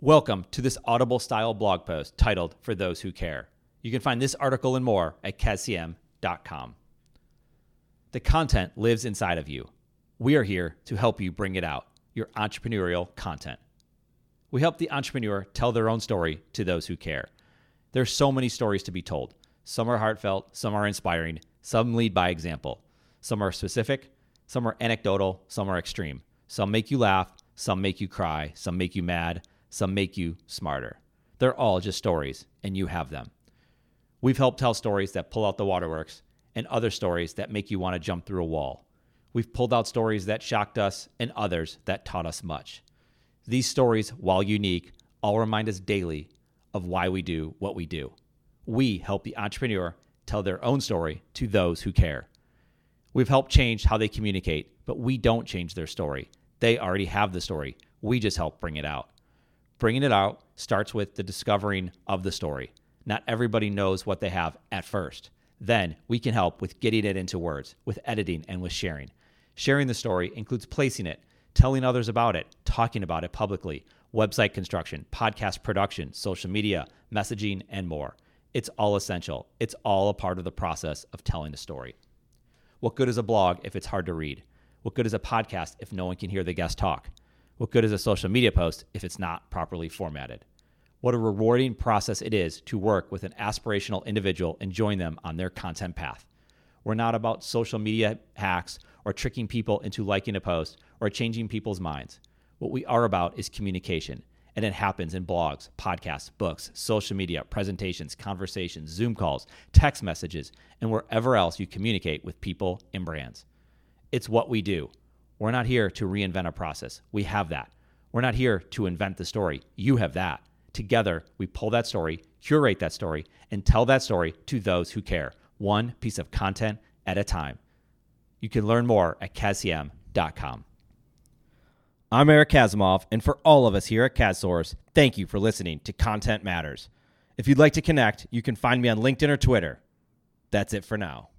Welcome to this Audible style blog post titled For Those Who Care. You can find this article and more at kazcm.com. The content lives inside of you. We are here to help you bring it out, your entrepreneurial content. We help the entrepreneur tell their own story to those who care. There's so many stories to be told. Some are heartfelt, some are inspiring, some lead by example. Some are specific, some are anecdotal, some are extreme. Some make you laugh, some make you cry, some make you mad, some make you smarter. They're all just stories, and you have them. We've helped tell stories that pull out the waterworks and other stories that make you want to jump through a wall. We've pulled out stories that shocked us and others that taught us much. These stories, while unique, all remind us daily of why we do what we do. We help the entrepreneur tell their own story to those who care. We've helped change how they communicate, but we don't change their story. They already have the story. We just help bring it out. Bringing it out starts with the discovering of the story. Not everybody knows what they have at first. Then we can help with getting it into words, with editing, and with sharing. Sharing the story includes placing it, telling others about it, talking about it publicly, website construction, podcast production, social media, messaging, and more. It's all essential. It's all a part of the process of telling a story. What good is a blog if it's hard to read? What good is a podcast if no one can hear the guest talk? What good is a social media post if it's not properly formatted? What a rewarding process it is to work with an aspirational individual and join them on their content path. We're not about social media hacks or tricking people into liking a post or changing people's minds. What we are about is communication, and it happens in blogs, podcasts, books, social media, presentations, conversations, Zoom calls, text messages, and wherever else you communicate with people and brands. It's what we do. We're not here to reinvent a process. We have that. We're not here to invent the story. You have that. Together, we pull that story, curate that story, and tell that story to those who care, one piece of content at a time. You can learn more at kazcm.com. I'm Eric Kasimov, and for all of us here at KazSource, thank you for listening to Content Matterz. If you'd like to connect, you can find me on LinkedIn or Twitter. That's it for now.